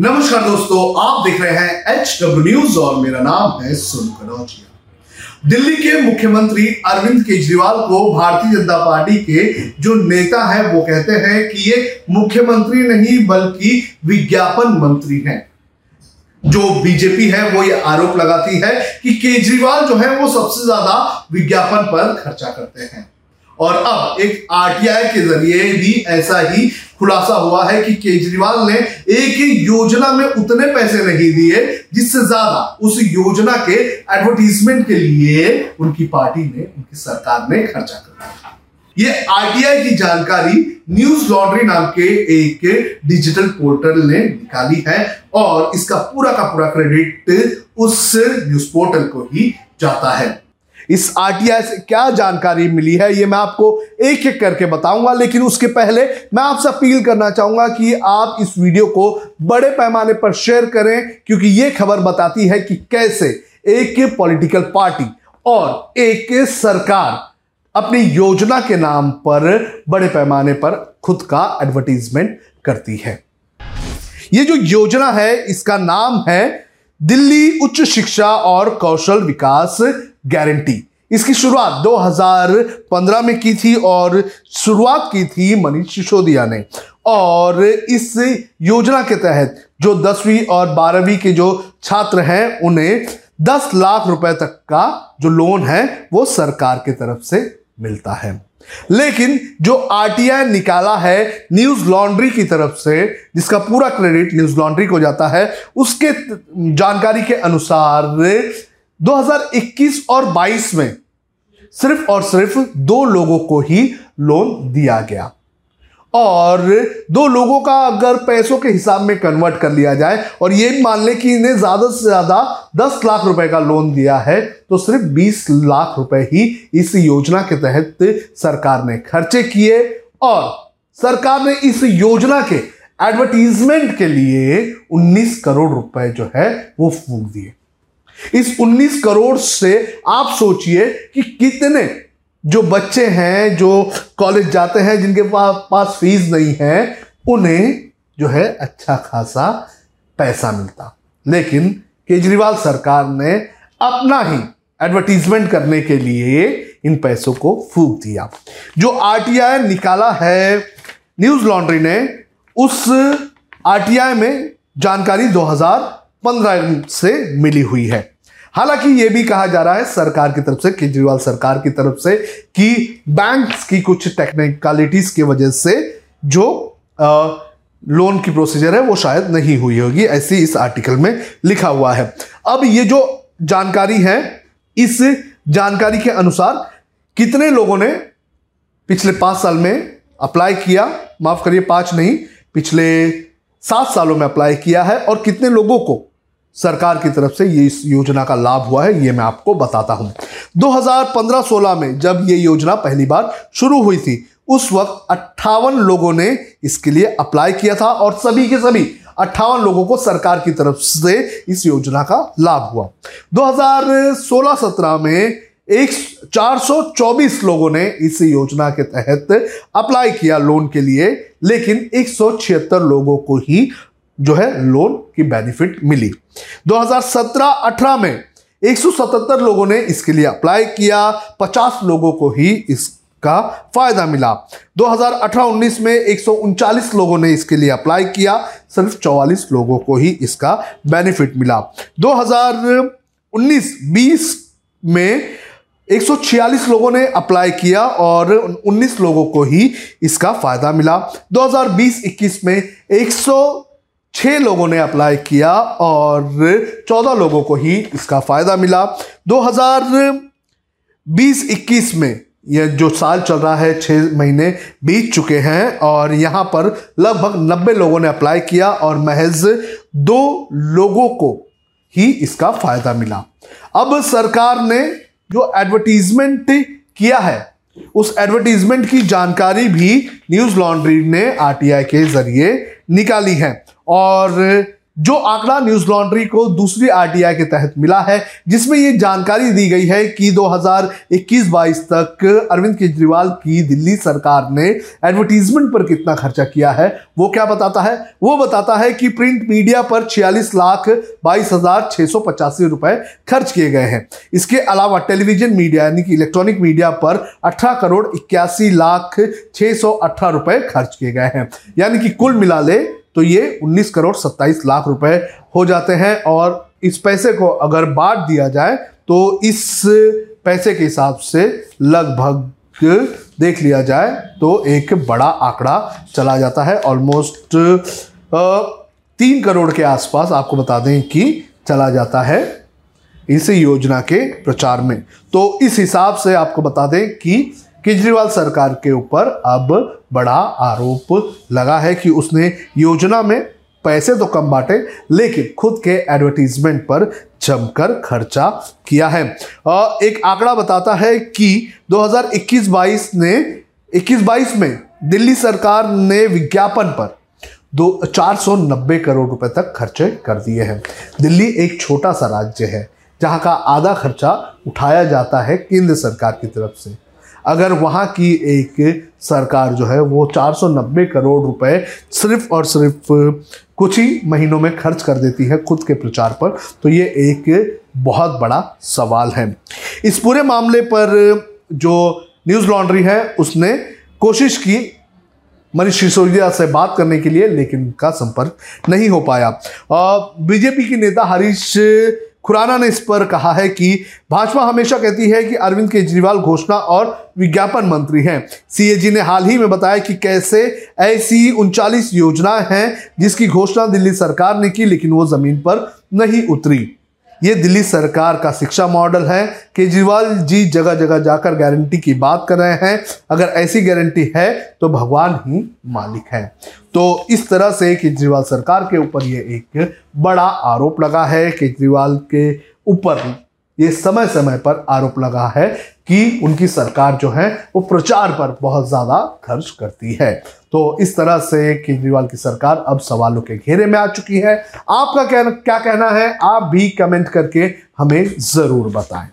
नमस्कार दोस्तों, आप देख रहे हैं एच डब्ल्यू न्यूज़ और मेरा नाम है कनौजिया। दिल्ली के मुख्यमंत्री अरविंद केजरीवाल को भारतीय जनता पार्टी के जो नेता है, वो कहते हैं कि ये मुख्यमंत्री नहीं, बल्कि विज्ञापन मंत्री हैं। जो बीजेपी है, वो ये आरोप लगाती है कि केजरीवाल जो है, वो सबसे ज़्यादा विज्ञापन पर खर्चा करते हैं। और अब एक आरटीआई के ज़रिए भी ऐसा ही खुलासा हुआ है कि केजरीवाल ने एक ही योजना में उतने पैसे नहीं दिए, जिससे ज़्यादा उस योजना के एडवर्टीजमेंट के लिए उनकी पार्टी ने, उनकी सरकार ने खर्चा कर दिया ये आरटीआई की जानकारी न्यूज़ लॉन्ड्री नाम के एक डिजिटल पोर्टल ने निकाली है और इसका पूरा का पूरा क्रेडिट उस न्यूज़ पोर्टल को ही जाता है। इस आरटीआई से क्या जानकारी मिली है, ये मैं आपको एक एक करके बताऊँगा, लेकिन उसके पहले मैं आपसे अपील करना चाहूँगा कि आप इस वीडियो को बड़े पैमाने पर शेयर करें, क्योंकि ये खबर बताती है कि कैसे एक पॉलिटिकल पार्टी और एक सरकार अपनी योजना के नाम पर बड़े पैमाने पर खुद का एडवर्टीजमेंट करती है। ये जो योजना है, इसका नाम है दिल्ली उच्च शिक्षा और कौशल विकास गारंटी इसकी शुरुआत 2015 में की थी और शुरुआत की थी मनीष सिसोदिया ने। और इस योजना के तहत जो दसवीं और बारहवीं के जो छात्र हैं, उन्हें 10 लाख रुपए तक का जो लोन है, वो सरकार की तरफ़ से मिलता है। लेकिन जो आरटीआई निकाला है न्यूज़ लॉन्ड्री की तरफ़ से, जिसका पूरा क्रेडिट न्यूज़ लॉन्ड्री को जाता है, उसके जानकारी के अनुसार 2021 और 22 में सिर्फ़ और सिर्फ़ दो लोगों को ही लोन दिया गया। और दो लोगों का अगर पैसों के हिसाब में कन्वर्ट कर लिया जाए और ये मान लें कि इन्हें ज़्यादा से ज़्यादा 10 लाख रुपए का लोन दिया है तो सिर्फ़ 20 लाख रुपए ही इस योजना के तहत सरकार ने खर्चे किए और सरकार ने इस योजना के एडवर्टीजमेंट के लिए 19 करोड़ रुपए जो है वो फूक दिए। इस 19 करोड़ से आप सोचिए कि कितने जो बच्चे हैं, जो कॉलेज जाते हैं, जिनके पास पास फ़ीस नहीं है, उन्हें जो है अच्छा खासा पैसा मिलता। लेकिन केजरीवाल सरकार ने अपना ही एडवर्टीजमेंट करने के लिए इन पैसों को फूक दिया। जो आरटीआई निकाला है न्यूज़ लॉन्ड्री ने, उस आरटीआई में जानकारी 2015 से मिली हुई है। हालाँकि यह भी कहा जा रहा है सरकार की तरफ़ से केजरीवाल सरकार की तरफ़ से कि बैंक्स की कुछ टेक्निकलिटीज की वजह से जो आ, लोन की प्रोसीजर है वो शायद नहीं हुई होगी ऐसी इस आर्टिकल में लिखा हुआ है। अब ये जो जानकारी है इस जानकारी के अनुसार कितने लोगों ने पिछले पाँच साल में अप्लाई किया? माफ़ करिए पाँच नहीं पिछले सात सालों में अप्लाई किया है और कितने लोगों को सरकार की तरफ़ से ये इस योजना का लाभ हुआ है, ये मैं आपको बताता हूँ। 2015-16 में जब ये योजना पहली बार शुरू हुई थी, उस वक्त अट्ठावन लोगों ने इसके लिए अप्लाई किया था और सभी के सभी अट्ठावन लोगों को सरकार की तरफ़ से इस योजना का लाभ हुआ। 2016-17 में एक 424 लोगों ने इस योजना के तहत अप्लाई किया लोन के लिए, लेकिन एक सौ छिहत्तर लोगों को ही जो है लोन की बेनिफिट मिली। 2017-18 में 177 लोगों ने इसके लिए अप्लाई किया। 50 लोगों को ही इसका फ़ायदा मिला। 2018-19 में एक लोगों ने इसके लिए अप्लाई किया। सिर्फ़ 44 लोगों को ही इसका बेनिफिट मिला। 2019-20 में 146 लोगों ने अप्लाई किया और 19 लोगों को ही इसका फ़ायदा मिला। 2020-21 में 100 छह लोगों ने अप्लाई किया और चौदह लोगों को ही इसका फ़ायदा मिला। 2020-21 में यह जो साल चल रहा है, छह महीने बीत चुके हैं और यहाँ पर लगभग नब्बे लोगों ने अप्लाई किया और महज दो लोगों को ही इसका फ़ायदा मिला। अब सरकार ने जो एडवर्टीजमेंट किया है, उस एडवर्टीजमेंट की जानकारी भी न्यूज़ लॉन्ड्री ने आरटीआई के ज़रिए निकाली है। और जो आंकड़ा न्यूज़ लॉन्ड्री को दूसरी आरटीआई के तहत मिला है, जिसमें ये जानकारी दी गई है कि 2021-22 तक अरविंद केजरीवाल की दिल्ली सरकार ने एडवर्टीजमेंट पर कितना खर्चा किया है, वो क्या बताता है? वो बताता है कि प्रिंट मीडिया पर 46 लाख बाईस हज़ार छह सौ पचासी रुपए खर्च किए गए हैं। इसके अलावा टेलीविज़न मीडिया यानी कि इलेक्ट्रॉनिक मीडिया पर अठारह करोड़ इक्यासी लाख छह सौ अठारह रुपए खर्च किए गए हैं। यानी कि कुल मिला ले तो ये 19 करोड़ 27 लाख रुपए हो जाते हैं और इस पैसे को अगर बांट दिया जाए तो इस पैसे के हिसाब से लगभग देख लिया जाए तो एक बड़ा आंकड़ा चला जाता है। ऑलमोस्ट तीन करोड़ के आसपास आपको बता दें कि चला जाता है इस योजना के प्रचार में। तो इस हिसाब से आपको बता दें कि केजरीवाल सरकार के ऊपर अब बड़ा आरोप लगा है कि उसने योजना में पैसे तो कम बांटे, लेकिन खुद के एडवर्टीजमेंट पर जमकर खर्चा किया है। एक आंकड़ा बताता है कि 2021-22 ने 21-22 में दिल्ली सरकार ने विज्ञापन पर दो, चार सौ नब्बे करोड़ रुपए तक खर्चे कर दिए हैं। दिल्ली एक छोटा सा राज्य है, जहाँ का आधा खर्चा उठाया जाता है केंद्र सरकार की तरफ़ से। अगर वहाँ की एक सरकार जो है वो 490 करोड़ रुपए सिर्फ़ और सिर्फ़ कुछ ही महीनों में खर्च कर देती है खुद के प्रचार पर तो ये एक बहुत बड़ा सवाल है। इस पूरे मामले पर जो न्यूज़ लॉन्ड्री है, उसने कोशिश की मनीष सिसोदिया से बात करने के लिए, लेकिन उनका संपर्क नहीं हो पाया। बीजेपी की नेता हरीश खुराना ने इस पर कहा है कि भाजपा हमेशा कहती है कि अरविंद केजरीवाल घोषणा और विज्ञापन मंत्री हैं। सीएजी ने हाल ही में बताया कि कैसे ऐसी उनचालीस योजनाएँ हैं जिसकी घोषणा दिल्ली सरकार ने की, लेकिन वो ज़मीन पर नहीं उतरी। ये दिल्ली सरकार का शिक्षा मॉडल है। केजरीवाल जी जगह जगह जाकर गारंटी की बात कर रहे हैं। अगर ऐसी गारंटी है तो भगवान ही मालिक है। तो इस तरह से केजरीवाल सरकार के ऊपर ये एक बड़ा आरोप लगा है। केजरीवाल के ऊपर ये समय समय पर आरोप लगा है कि उनकी सरकार जो है, वो प्रचार पर बहुत ज़्यादा खर्च करती है। तो इस तरह से केजरीवाल की सरकार अब सवालों के घेरे में आ चुकी है। आपका क्या क्या कहना है? आप भी कमेंट करके हमें ज़रूर बताएँ।